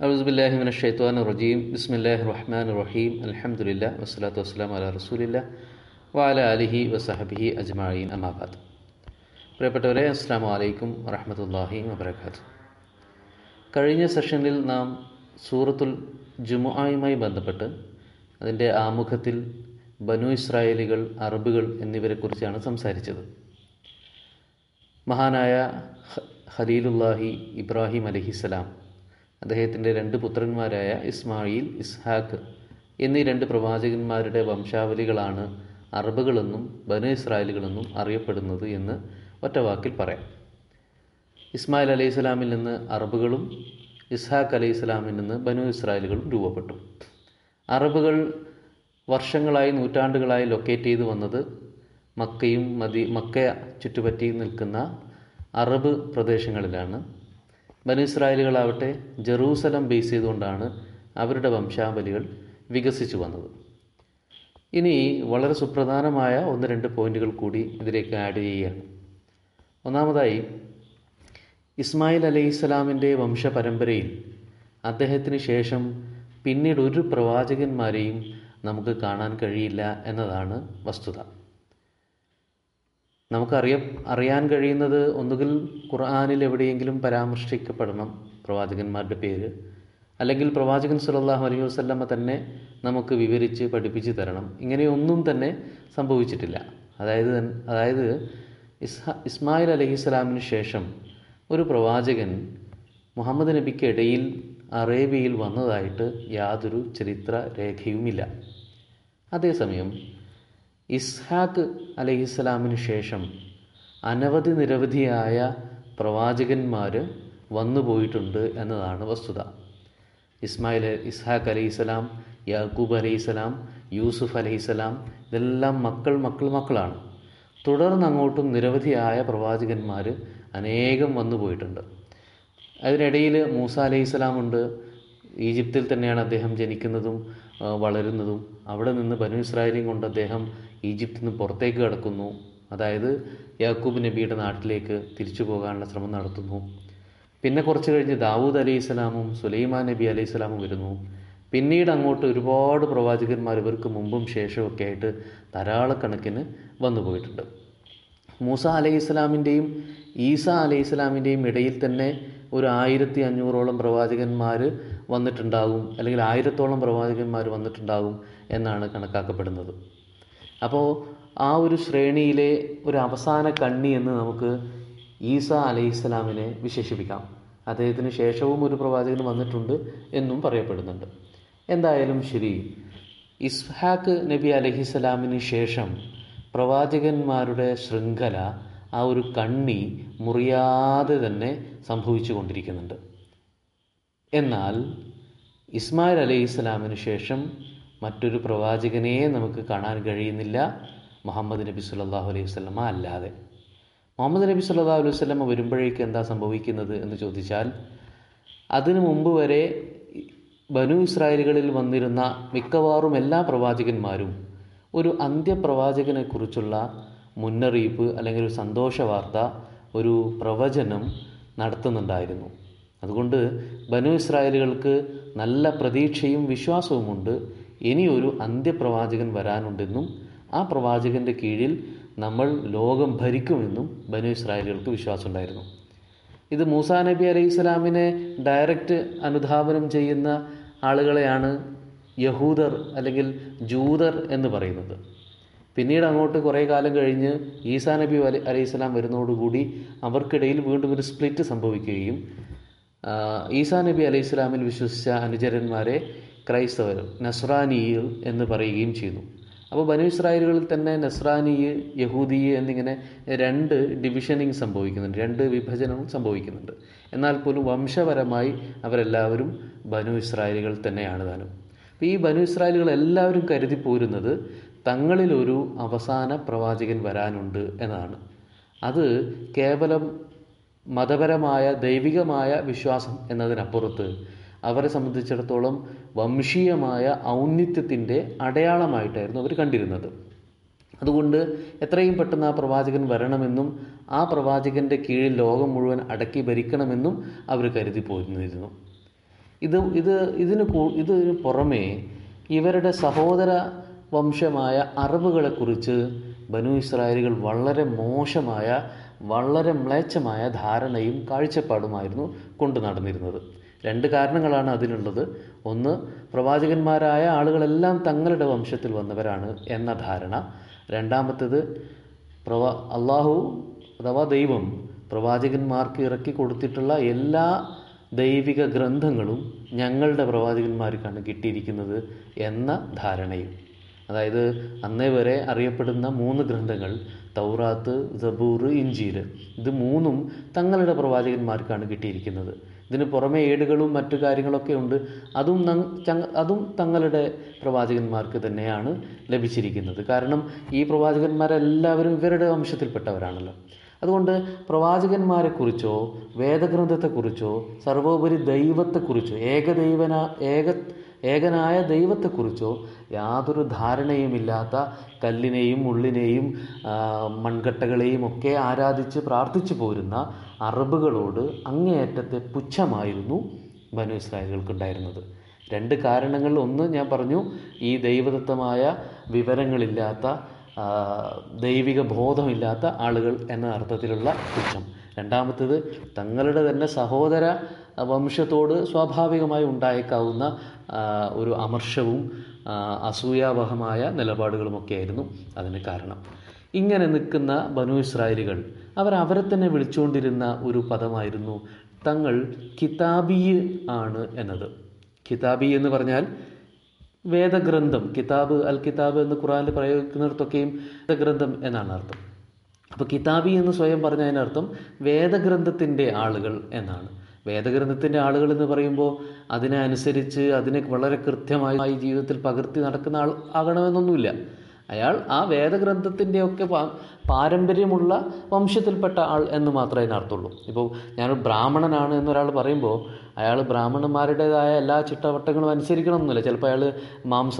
അബ്സുബില്ലാഹി മിന ഷെയ്ത്വാൻ റജീം ബിസ്മില്ലാഹി റഹ്മാൻ റഹീം അലഹമുല്ല വസ്സലാത്തു വസ്സലാം അല റസൂലില്ല വാല അലിഹി വസഹബിഹി അജ്മാഅീൻ അമാബാദ് പ്രിയപ്പെട്ടവരെ അസ്സാം വലൈക്കും വറഹമത്തല്ലാഹി വബർക്കാത്തു കഴിഞ്ഞ സെഷനിൽ നാം സൂറത്തുൽ ജുമുആയുമായി ബന്ധപ്പെട്ട് അതിന്റെ ആമുഖത്തിൽ ബനു ഇസ്രായേലികൾ അറബുകൾ എന്നിവരെക്കുറിച്ചാണ് സംസാരിച്ചത്. മഹാനായ ഖലീലുല്ലാഹി ഇബ്രാഹിം അലഹിസ്സലാം അദ്ദേഹത്തിന്റെ രണ്ട് പുത്രന്മാരായ ഇസ്മായിൽ ഇസ്ഹാഖ് എന്നീ രണ്ട് പ്രവാചകന്മാരുടെ വംശാവലികളാണ് അറബുകളെന്നും ബനു ഇസ്രായേലുകളെന്നും അറിയപ്പെടുന്നത് എന്ന് ഒറ്റ വാക്കിൽ പറയാം. ഇസ്മായിൽ അലൈഹി സ്വലാമിൽ നിന്ന് അറബുകളും ഇസ്ഹാഖ് അലൈഹി സ്വലാമിൽ നിന്ന് ബനു ഇസ്രായേലുകളും രൂപപ്പെട്ടു. അറബുകൾ വർഷങ്ങളായി നൂറ്റാണ്ടുകളായി ലൊക്കേറ്റ് ചെയ്തു വന്നത് മക്കയും മദി മക്ക ചുറ്റുപറ്റി നിൽക്കുന്ന അറബ് പ്രദേശങ്ങളിലാണ്. ബനു ഇസ്രായേലുകളാവട്ടെ ജെറൂസലം ബേസ് ചെയ്തുകൊണ്ടാണ് അവരുടെ വംശാവലികൾ വികസിച്ചു വന്നത്. ഇനി വളരെ സുപ്രധാനമായ ഒന്ന് രണ്ട് പോയിന്റുകൾ കൂടി ഇതിലേക്ക് ആഡ് ചെയ്യുകയാണ്. ഒന്നാമതായി ഇസ്മായിൽ അലൈഹിസ്സലാമിന്റെ വംശപരമ്പരയിൽ അദ്ദേഹത്തിന് ശേഷം പിന്നീട് ഒരു പ്രവാചകന്മാരെയും നമുക്ക് കാണാൻ കഴിയില്ല എന്നതാണ് വസ്തുത. നമുക്കറിയ അറിയാൻ കഴിയുന്നത് ഒന്നുകിൽ ഖുർആാനിൽ എവിടെയെങ്കിലും പരാമർശിക്കപ്പെടണം പ്രവാചകന്മാരുടെ പേര് അല്ലെങ്കിൽ പ്രവാചകൻ സുലല്ലാഹു അലൈഹി വസ്ലമ്മ തന്നെ നമുക്ക് വിവരിച്ച് പഠിപ്പിച്ച് തരണം. ഇങ്ങനെയൊന്നും തന്നെ സംഭവിച്ചിട്ടില്ല. അതായത് അതായത് ഇസ്ഹ ഇസ്മായിൽ അലഹിസ്സലാമിന് ശേഷം ഒരു പ്രവാചകൻ മുഹമ്മദ് നബിക്ക് ഇടയിൽ അറേബ്യയിൽ വന്നതായിട്ട് യാതൊരു ചരിത്ര രേഖയുമില്ല അതേസമയം ഇസ്ഹാഖ് അലഹിസ്സലാമിന് ശേഷം അനവധി നിരവധിയായ പ്രവാചകന്മാർ വന്നുപോയിട്ടുണ്ട് എന്നതാണ് വസ്തുത. ഇസ്മായിൽ ഇസ്ഹാഖ് അലൈഹിസ്സലാം യാക്കൂബ് അലൈഹിസ്സലാം യൂസുഫ് അലൈഹിസ്സലാം ഇതെല്ലാം മക്കൾ മക്കൾ മക്കളാണ്. തുടർന്ന് അങ്ങോട്ടും നിരവധിയായ പ്രവാചകന്മാർ അനേകം വന്നു പോയിട്ടുണ്ട്. അതിനിടയിൽ മൂസ അലൈഹിസ്സലാം ഉണ്ട്. ഈജിപ്തിൽ തന്നെയാണ് അദ്ദേഹം ജനിക്കുന്നതും വളരുന്നതും. അവിടെ നിന്ന് ബനു ഇസ്രായേലിയും കൊണ്ട് അദ്ദേഹം ഈജിപ്തിൽ നിന്ന് പുറത്തേക്ക് കടക്കുന്നു. അതായത് യാക്കൂബ് നബിയുടെ നാട്ടിലേക്ക് തിരിച്ചു പോകാനുള്ള ശ്രമം നടത്തുന്നു. പിന്നെ കുറച്ച് കഴിഞ്ഞ് ദാവൂദ് അലൈഹി സ്വലാമും സുലൈമാൻ നബി അലൈഹി സ്വലാമും വരുന്നു. പിന്നീട് അങ്ങോട്ട് ഒരുപാട് പ്രവാചകന്മാർ ഇവർക്ക് മുമ്പും ശേഷമൊക്കെ ആയിട്ട് ധാരാളക്കണക്കിന് വന്നു പോയിട്ടുണ്ട്. മൂസ അലൈഹി ഇസ്ലാമിന്റെയും ഈസ അലൈഹി ഇസ്ലാമിന്റെയും ഇടയിൽ തന്നെ ഒരു ആയിരത്തി അഞ്ഞൂറോളം പ്രവാചകന്മാർ വന്നിട്ടുണ്ടാകും അല്ലെങ്കിൽ ആയിരത്തോളം പ്രവാചകന്മാർ വന്നിട്ടുണ്ടാകും എന്നാണ് കണക്കാക്കപ്പെടുന്നത്. അപ്പോൾ ആ ഒരു ശ്രേണിയിലെ ഒരു അവസാന കണ്ണി എന്ന് നമുക്ക് ഈസ അലൈഹി ഇസ്ലാമിനെ വിശേഷിപ്പിക്കാം. അദ്ദേഹത്തിന് ശേഷവും ഒരു പ്രവാചകൻ വന്നിട്ടുണ്ട് എന്നും പറയപ്പെടുന്നുണ്ട്. എന്തായാലും ശരി ഇസ്ഹാഖ് നബി അലഹിസ്സലാമിന് ശേഷം പ്രവാചകന്മാരുടെ ശൃംഖല ആ ഒരു കണ്ണി മുറിയാതെ തന്നെ സംഭവിച്ചു കൊണ്ടിരിക്കുന്നുണ്ട്. എന്നാൽ ഇസ്മായിൽ അലൈഹി ശേഷം മറ്റൊരു പ്രവാചകനെ നമുക്ക് കാണാൻ കഴിയുന്നില്ല. മുഹമ്മദ് നബി സല്ലല്ലാഹു അലൈഹി വസല്ലമ അല്ലാതെ. മുഹമ്മദ് നബി സല്ലല്ലാഹു അലൈഹി വസല്ലമ വരുമ്പോഴേക്ക് എന്താ സംഭവിക്കുന്നത് എന്ന് ചോദിച്ചാൽ അതിനു മുമ്പ് വരെ ബനു ഇസ്രായേലുകളിൽ വന്നിരുന്ന മിക്കവാറും എല്ലാ പ്രവാചകന്മാരും ഒരു അന്ത്യപ്രവാചകനെക്കുറിച്ചുള്ള മുന്നറിയിപ്പ് അല്ലെങ്കിൽ ഒരു സന്തോഷ വാർത്ത ഒരു പ്രവചനം നടത്തുന്നുണ്ടായിരുന്നു. അതുകൊണ്ട് ബനു ഇസ്രായേലുകൾക്ക് നല്ല പ്രതീക്ഷയും വിശ്വാസവുമുണ്ട്. ഇനിയൊരു അന്ത്യപ്രവാചകൻ വരാനുണ്ടെന്നും ആ പ്രവാചകന്റെ കീഴിൽ നമ്മൾ ലോകം ഭരിക്കുമെന്നും ബനു ഇസ്രായേലുകൾക്ക് വിശ്വാസമുണ്ടായിരുന്നു. ഇത് മൂസാ നബി അലൈഹി സ്വലാമിനെ ഡയറക്റ്റ് അനുധാപനം ചെയ്യുന്ന ആളുകളെയാണ് യഹൂദർ അല്ലെങ്കിൽ ജൂതർ എന്ന് പറയുന്നത്. പിന്നീട് അങ്ങോട്ട് കുറേ കാലം കഴിഞ്ഞ് ഈസാ നബി അലി അലൈഹി സ്വലാം വരുന്നതോടുകൂടി അവർക്കിടയിൽ വീണ്ടും ഒരു സ്പ്ലിറ്റ് സംഭവിക്കുകയും ഈസാ നബി അലൈഹി സ്വലാമിൽ വിശ്വസിച്ച അനുചരന്മാരെ ക്രൈസ്തവർ നസ്രാനിയിൽ എന്ന് പറയുകയും ചെയ്യുന്നു അപ്പോൾ ബനു ഇസ്രായേലുകളിൽ തന്നെ നസ്രാനി യഹൂദി എന്നിങ്ങനെ രണ്ട് ഡിവിഷനിങ് സംഭവിക്കുന്നുണ്ട്. രണ്ട് വിഭജനവും സംഭവിക്കുന്നുണ്ട്. എന്നാൽ പോലും വംശപരമായി അവരെല്ലാവരും ബനു ഇസ്രായേലുകൾ തന്നെയാണ് താനും. അപ്പോൾ ഈ ബനു ഇസ്രായേലുകൾ എല്ലാവരും കരുതി പോരുന്നത് തങ്ങളിലൊരു അവസാന പ്രവാചകൻ വരാനുണ്ട് എന്നാണ്. അത് കേവലം മതപരമായ ദൈവികമായ വിശ്വാസം എന്നതിനപ്പുറത്ത് അവരെ സംബന്ധിച്ചിടത്തോളം വംശീയമായ ഔന്നിത്യത്തിന്റെ അടയാളമായിട്ടായിരുന്നു അവർ കണ്ടിരുന്നത്. അതുകൊണ്ട് എത്രയും പെട്ടെന്ന് ആ പ്രവാചകൻ വരണമെന്നും ആ പ്രവാചകന്റെ കീഴിൽ ലോകം മുഴുവൻ അടക്കി ഭരിക്കണമെന്നും അവർ കരുതി പോയിരുന്നിരുന്നു ഇത് ഇത് ഇതിന് ഇതിന് പുറമേ ഇവരുടെ സഹോദര വംശമായ അറബുകളെക്കുറിച്ച് ബനു ഇസ്രായേലുകൾ വളരെ മോശമായ വളരെ മ്ലേച്ഛമായ ധാരണയും കാഴ്ചപ്പാടുമായിരുന്നു കൊണ്ടു നടന്നിരുന്നത്. രണ്ട് കാരണങ്ങളാണ് അതിനുള്ളത് ഒന്ന് പ്രവാചകന്മാരായ ആളുകളെല്ലാം തങ്ങളുടെ വംശത്തിൽ വന്നവരാണ് എന്ന ധാരണ. രണ്ടാമത്തേത് പ്രവാ അള്ളാഹു അഥവാ ദൈവം പ്രവാചകന്മാർക്ക് ഇറക്കി കൊടുത്തിട്ടുള്ള എല്ലാ ദൈവിക ഗ്രന്ഥങ്ങളും ഞങ്ങളുടെ പ്രവാചകന്മാർക്കാണ് കിട്ടിയിരിക്കുന്നത് എന്ന ധാരണയും. അതായത് അന്നേ വരെ അറിയപ്പെടുന്ന മൂന്ന് ഗ്രന്ഥങ്ങൾ തൗറാത്ത് സബൂർ ഇഞ്ചീര് ഇത് മൂന്നും തങ്ങളുടെ പ്രവാചകന്മാർക്കാണ് കിട്ടിയിരിക്കുന്നത്. ഇതിന് പുറമെ ഏടുകളും മറ്റു കാര്യങ്ങളൊക്കെ ഉണ്ട്. അതും അതും തങ്ങളുടെ പ്രവാചകന്മാർക്ക് തന്നെയാണ് ലഭിച്ചിരിക്കുന്നത്. കാരണം ഈ പ്രവാചകന്മാരെല്ലാവരും ഇവരുടെ വംശത്തിൽപ്പെട്ടവരാണല്ലോ. അതുകൊണ്ട് പ്രവാചകന്മാരെക്കുറിച്ചോ വേദഗ്രന്ഥത്തെക്കുറിച്ചോ സർവോപരി ദൈവത്തെക്കുറിച്ചോ ഏകദൈവന ഏക ഏകനായ ദൈവത്തെക്കുറിച്ചോ യാതൊരു ധാരണയുമില്ലാത്ത കല്ലിനെയും ഉള്ളിനെയും മൺകട്ടകളെയും ഒക്കെ ആരാധിച്ച് പ്രാർത്ഥിച്ചു പോരുന്ന അറബുകളോട് അങ്ങേയറ്റത്തെ പുച്ഛമായിരുന്നു ബനു ഇസ്രായേലുകൾക്കുണ്ടായിരുന്നത്. രണ്ട് കാരണങ്ങൾ. ഒന്ന് ഞാൻ പറഞ്ഞു ഈ ദൈവദത്തമായ വിവരങ്ങളില്ലാത്ത ദൈവിക ബോധമില്ലാത്ത ആളുകൾ എന്ന അർത്ഥത്തിലുള്ള പുച്ഛം. രണ്ടാമത്തേത് തങ്ങളുടെ തന്നെ സഹോദര വംശത്തോട് സ്വാഭാവികമായി ഉണ്ടായേക്കാവുന്ന ഒരു അമർഷവും അസൂയാവഹമായ നിലപാടുകളുമൊക്കെയായിരുന്നു അതിന് കാരണം. ഇങ്ങനെ നിൽക്കുന്ന ബനു ഇസ്രായേലുകൾ അവർ അവരെ തന്നെ വിളിച്ചുകൊണ്ടിരുന്ന ഒരു പദമായിരുന്നു തങ്ങൾ കിതാബി ആണ് എന്നത്. കിതാബി എന്ന് പറഞ്ഞാൽ വേദഗ്രന്ഥം കിതാബ് അൽ കിതാബ് എന്ന് ഖുറാനിൽ പ്രയോഗിക്കുന്നിടത്തൊക്കെയും വേദഗ്രന്ഥം എന്നാണ് അർത്ഥം. അപ്പോൾ കിതാബി എന്ന് സ്വയം പറഞ്ഞതിനർത്ഥം വേദഗ്രന്ഥത്തിന്റെ ആളുകൾ എന്നാണ്. വേദഗ്രന്ഥത്തിന്റെ ആളുകൾ എന്ന് പറയുമ്പോൾ അതിനെ അനുസരിച്ച് അതിനെ വളരെ കൃത്യമായി ജീവിതത്തിൽ പകർത്തി നടക്കുന്ന ആൾ ആകണമെന്നൊന്നുമില്ല. അയാൾ ആ വേദഗ്രന്ഥത്തിന്റെയൊക്കെ പാ പാരമ്പര്യമുള്ള വംശത്തിൽപ്പെട്ട ആൾ എന്ന് മാത്രമേ അതിനർത്ഥമുള്ളൂ. ഇപ്പോൾ ഞാൻ ബ്രാഹ്മണനാണ് എന്നൊരാൾ പറയുമ്പോൾ അയാൾ ബ്രാഹ്മണന്മാരുടേതായ എല്ലാ ചിട്ടവട്ടങ്ങളും അനുസരിക്കണം എന്നില്ല ചിലപ്പോൾ അയാൾ മാംസ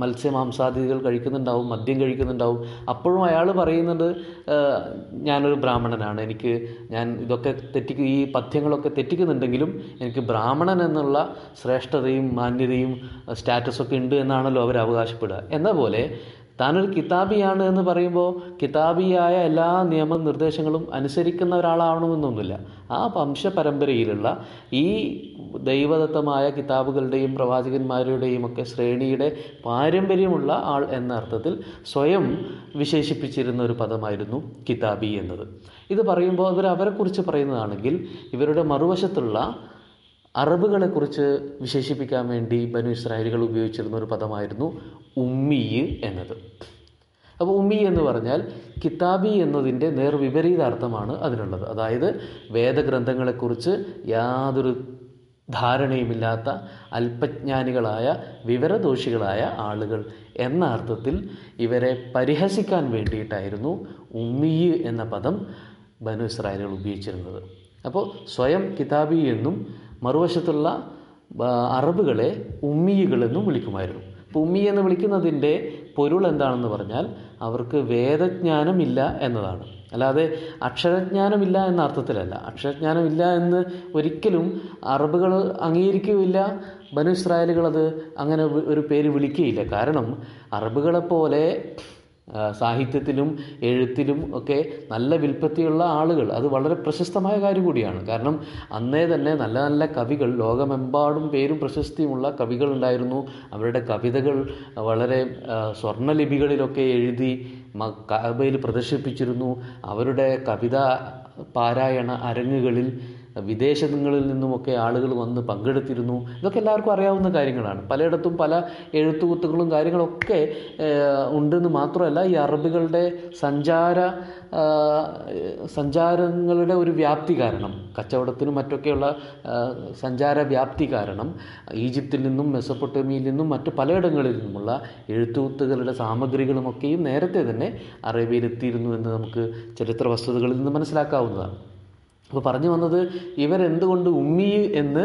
മത്സ്യ മാംസാദികൾ കഴിക്കുന്നുണ്ടാവും മദ്യം കഴിക്കുന്നുണ്ടാവും. അപ്പോഴും അയാൾ പറയുന്നത് "ഏഹ്, ഞാനൊരു ബ്രാഹ്മണനാണ്. എനിക്ക് ഞാൻ ഇതൊക്കെ തെറ്റിക്ക് ഈ പഥ്യങ്ങളൊക്കെ തെറ്റിക്കുന്നുണ്ടെങ്കിലും എനിക്ക് ബ്രാഹ്മണൻ എന്നുള്ള ശ്രേഷ്ഠതയും മാന്യതയും സ്റ്റാറ്റസൊക്കെ ഉണ്ട് എന്നാണല്ലോ അവർ അവകാശപ്പെടുക. എന്ന പോലെ താനൊരു കിതാബിയാണ് എന്ന് പറയുമ്പോൾ കിതാബിയായ എല്ലാ നിയമ നിർദ്ദേശങ്ങളും അനുസരിക്കുന്ന ഒരാളാവണമെന്നൊന്നുമില്ല. ആ വംശപരമ്പരയിലുള്ള ഈ ദൈവദത്തമായ കിതാബുകളുടെയും പ്രവാചകന്മാരുടെയും ഒക്കെ ശ്രേണിയുടെ പാരമ്പര്യമുള്ള ആൾ എന്ന അർത്ഥത്തിൽ സ്വയം വിശേഷിപ്പിച്ചിരുന്ന ഒരു പദമായിരുന്നു കിതാബി എന്നത്. ഇത് പറയുമ്പോൾ ഇവർ അവരെക്കുറിച്ച് പറയുന്നതാണെങ്കിൽ ഇവരുടെ മറുവശത്തുള്ള അറബുകളെക്കുറിച്ച് വിശേഷിപ്പിക്കാൻ വേണ്ടി ബനു ഇസ്രായേലുകൾ ഉപയോഗിച്ചിരുന്ന ഒരു പദമായിരുന്നു ഉമ്മി എന്നത്. അപ്പോൾ ഉമ്മി എന്ന് പറഞ്ഞാൽ കിതാബി എന്നതിന്റെ നേർവിപരീതാർത്ഥമാണ് അതിനുള്ളത്. അതായത് വേദഗ്രന്ഥങ്ങളെക്കുറിച്ച് യാതൊരു ധാരണയുമില്ലാത്ത അല്പജ്ഞാനികളായ വിവരദോഷികളായ ആളുകൾ എന്ന അർത്ഥത്തിൽ ഇവരെ പരിഹസിക്കാൻ വേണ്ടിയിട്ടായിരുന്നു ഉമ്മി എന്ന പദം ബനു ഇസ്രായേലുകൾ ഉപയോഗിച്ചിരുന്നത്. അപ്പോൾ സ്വയം കിതാബി എന്നും മറുവശത്തുള്ള അറബുകളെ ഉമ്മിയുകളെന്നും വിളിക്കുമായിരുന്നു. അപ്പോൾ ഉമ്മി എന്ന് വിളിക്കുന്നതിന്റെ പൊരുൾ എന്താണെന്ന് പറഞ്ഞാൽ അവർക്ക് വേദജ്ഞാനമില്ല എന്നതാണ്. അല്ലാതെ അക്ഷരജ്ഞാനമില്ല എന്ന അർത്ഥത്തിലല്ല. അക്ഷരജ്ഞാനമില്ല എന്ന് ഒരിക്കലും അറബുകൾ അംഗീകരിക്കുകയില്ല ബനു ഇസ്രായേലുകൾ അത് അങ്ങനെ ഒരു പേര് വിളിക്കുകയില്ല. കാരണം അറബുകളെപ്പോലെ സാഹിത്യത്തിലും എഴുത്തിലും ഒക്കെ നല്ല വിൽപ്പത്തിയുള്ള ആളുകൾ. അത് വളരെ പ്രശസ്തമായ കാര്യം കൂടിയാണ്. കാരണം അന്നേ തന്നെ നല്ല നല്ല കവികൾ ലോകമെമ്പാടും പേരും പ്രശസ്തിയുമുള്ള കവികൾ ഉണ്ടായിരുന്നു. അവരുടെ കവിതകൾ വളരെ സ്വർണലിപികളിലൊക്കെ എഴുതി കാബയിൽ പ്രദർശിപ്പിച്ചിരുന്നു. അവരുടെ കവിത പാരായണ അരങ്ങുകളിൽ വിദേശങ്ങളിൽ നിന്നുമൊക്കെ ആളുകൾ വന്ന് പങ്കെടുത്തിരുന്നു. ഇതൊക്കെ എല്ലാവർക്കും അറിയാവുന്ന കാര്യങ്ങളാണ്. പലയിടത്തും പല എഴുത്തുകുത്തുകളും കാര്യങ്ങളൊക്കെ ഉണ്ടെന്ന് മാത്രമല്ല ഈ അറബികളുടെ സഞ്ചാര സഞ്ചാരങ്ങളുടെ ഒരു വ്യാപ്തി കാരണം കച്ചവടത്തിനും മറ്റൊക്കെയുള്ള സഞ്ചാര വ്യാപ്തി കാരണം ഈജിപ്തിൽ നിന്നും മെസ്സപ്പൊട്ടോമിയിൽ നിന്നും മറ്റ് പലയിടങ്ങളിൽ നിന്നുമുള്ള എഴുത്തുകുത്തുകളുടെ സാമഗ്രികളുമൊക്കെയും നേരത്തെ തന്നെ അറേബ്യയിലെത്തിയിരുന്നു എന്ന് നമുക്ക് ചരിത്ര വസ്തുതകളിൽ നിന്ന് മനസ്സിലാക്കാവുന്നതാണ്. അപ്പോൾ പറഞ്ഞു വന്നത് ഇവരെന്തുകൊണ്ട് ഉമ്മി എന്ന്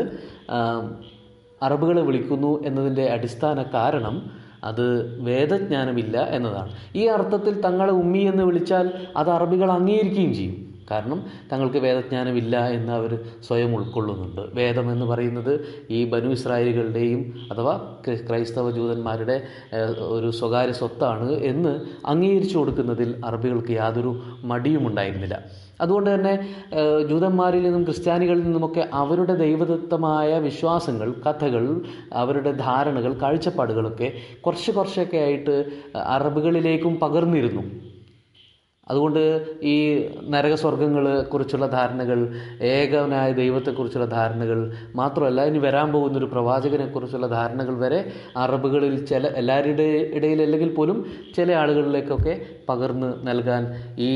അറബുകളെ വിളിക്കുന്നു എന്നതിന്റെ അടിസ്ഥാന കാരണം അത് വേദജ്ഞാനമില്ല എന്നതാണ്. ഈ അർത്ഥത്തിൽ തങ്ങളെ ഉമ്മി എന്ന് വിളിച്ചാൽ അത് അറബികൾ അംഗീകരിക്കുകയും ചെയ്യും. കാരണം തങ്ങൾക്ക് വേദജ്ഞാനമില്ല എന്ന് അവർ സ്വയം ഉൾക്കൊള്ളുന്നുണ്ട്. വേദം എന്ന് പറയുന്നത് ഈ ബനു ഇസ്രായേലുകളുടെയും അഥവാ ക്രൈസ്തവ ജൂതന്മാരുടെ ഒരു സ്വകാര്യ സ്വത്താണ് എന്ന് അംഗീകരിച്ചു കൊടുക്കുന്നതിൽ അറബികൾക്ക് യാതൊരു മടിയും ഉണ്ടായിരുന്നില്ല. അതുകൊണ്ട് തന്നെ ജൂതന്മാരിൽ നിന്നും ക്രിസ്ത്യാനികളിൽ നിന്നുമൊക്കെ അവരുടെ ദൈവദത്തമായ വിശ്വാസങ്ങൾ കഥകൾ അവരുടെ ധാരണകൾ കാഴ്ചപ്പാടുകളൊക്കെ കുറച്ച് കുറച്ചൊക്കെ ആയിട്ട് അറബികളിലേക്കും പകർന്നിരുന്നു. അതുകൊണ്ട് ഈ നരകസ്വർഗങ്ങളെ കുറിച്ചുള്ള ധാരണകൾ ഏകവനായ ദൈവത്തെക്കുറിച്ചുള്ള ധാരണകൾ മാത്രമല്ല ഇനി വരാൻ പോകുന്നൊരു പ്രവാചകനെ കുറിച്ചുള്ള ധാരണകൾ വരെ അറബുകളിൽ ചില എല്ലാവരുടെ ഇടയിൽ അല്ലെങ്കിൽ പോലും ചില ആളുകളിലേക്കൊക്കെ പകർന്ന് നൽകാൻ ഈ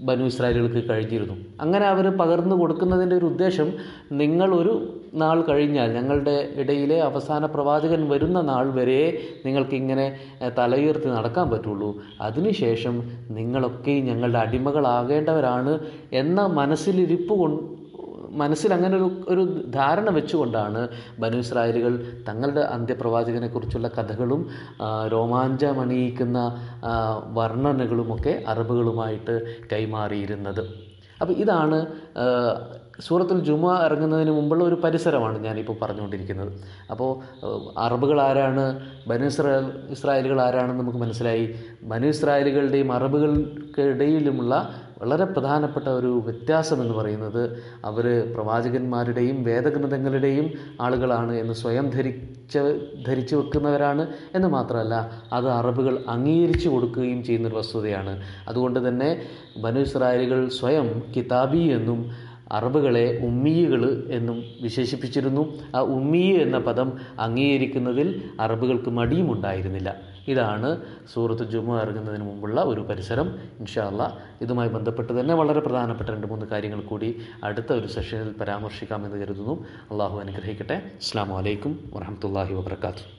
ബനു ഇസ്രായേലുകൾക്ക് കഴിഞ്ഞിരുന്നു. അങ്ങനെ അവർ പകർന്നു കൊടുക്കുന്നതിന്റെ ഒരു ഉദ്ദേശം നിങ്ങൾ ഒരു നാൾ കഴിഞ്ഞാൽ ഞങ്ങളുടെ ഇടയിലെ അവസാന പ്രവാചകൻ വരുന്ന നാൾ വരെ നിങ്ങൾക്കിങ്ങനെ തലയുയർത്തി നടക്കാൻ പറ്റുള്ളൂ. അതിനുശേഷം നിങ്ങളൊക്കെ ഞങ്ങളുടെ അടിമകളാകേണ്ടവരാണ് എന്ന മനസ്സിലിരിപ്പ് കൊണ്ട് മനസ്സിൽ അങ്ങനെ ഒരു ഒരു ധാരണ വെച്ചുകൊണ്ടാണ് ബനു ഇസ്രായേലുകൾ തങ്ങളുടെ അന്ത്യപ്രവാചകനെക്കുറിച്ചുള്ള കഥകളും രോമാഞ്ചമണിയിക്കുന്ന വർണനകളുമൊക്കെ അറബുകളുമായിട്ട് കൈമാറിയിരുന്നത്. അപ്പോൾ ഇതാണ് സൂറത്തുൽ ജുമ ഇറങ്ങുന്നതിന് മുമ്പുള്ള ഒരു പരിസരമാണ് ഞാനിപ്പോൾ പറഞ്ഞുകൊണ്ടിരിക്കുന്നത്. അപ്പോൾ അറബുകൾ ആരാണ് ബനു ഇസ്രായേൽ ഇസ്രായേലുകൾ ആരാണെന്ന് നമുക്ക് മനസ്സിലായി. ബനു ഇസ്രായേലുകളുടെയും അറബുകൾക്കിടയിലുമുള്ള വളരെ പ്രധാനപ്പെട്ട ഒരു വ്യത്യാസം എന്ന് പറയുന്നത് അവർ പ്രവാചകന്മാരുടെയും വേദഗ്രന്ഥങ്ങളുടെയും ആളുകളാണ് എന്ന് സ്വയം ധരിച്ച ധരിച്ചു വെക്കുന്നവരാണ് എന്ന് മാത്രമല്ല അത് അറബുകൾ അംഗീകരിച്ചു കൊടുക്കുകയും ചെയ്യുന്നൊരു വസ്തുതയാണ്. അതുകൊണ്ട് തന്നെ ബനു ഇസ്രായേലുകൾ സ്വയം കിതാബി എന്നും അറബുകളെ ഉമ്മീകൾ എന്നും വിശേഷിപ്പിച്ചിരുന്നു. ആ ഉമ്മീ എന്ന പദം അംഗീകരിക്കുന്നതിൽ അറബുകൾക്ക് മടിയുമുണ്ടായിരുന്നില്ല ഇതാണ് സൂറത്ത് ജുമ ഇറങ്ങുന്നതിന് മുമ്പുള്ള ഒരു പരിസരം. ഇൻഷാല്ല ഇതുമായി ബന്ധപ്പെട്ട് തന്നെ വളരെ പ്രധാനപ്പെട്ട രണ്ട് മൂന്ന് കാര്യങ്ങൾ കൂടി അടുത്ത ഒരു സെഷനിൽ പരാമർശിക്കാമെന്ന് കരുതുന്നു. അള്ളാഹു അനുഗ്രഹിക്കട്ടെ. അസ്സാം വലൈക്കും വരഹമുല്ലാഹി വാബർക്കാത്തു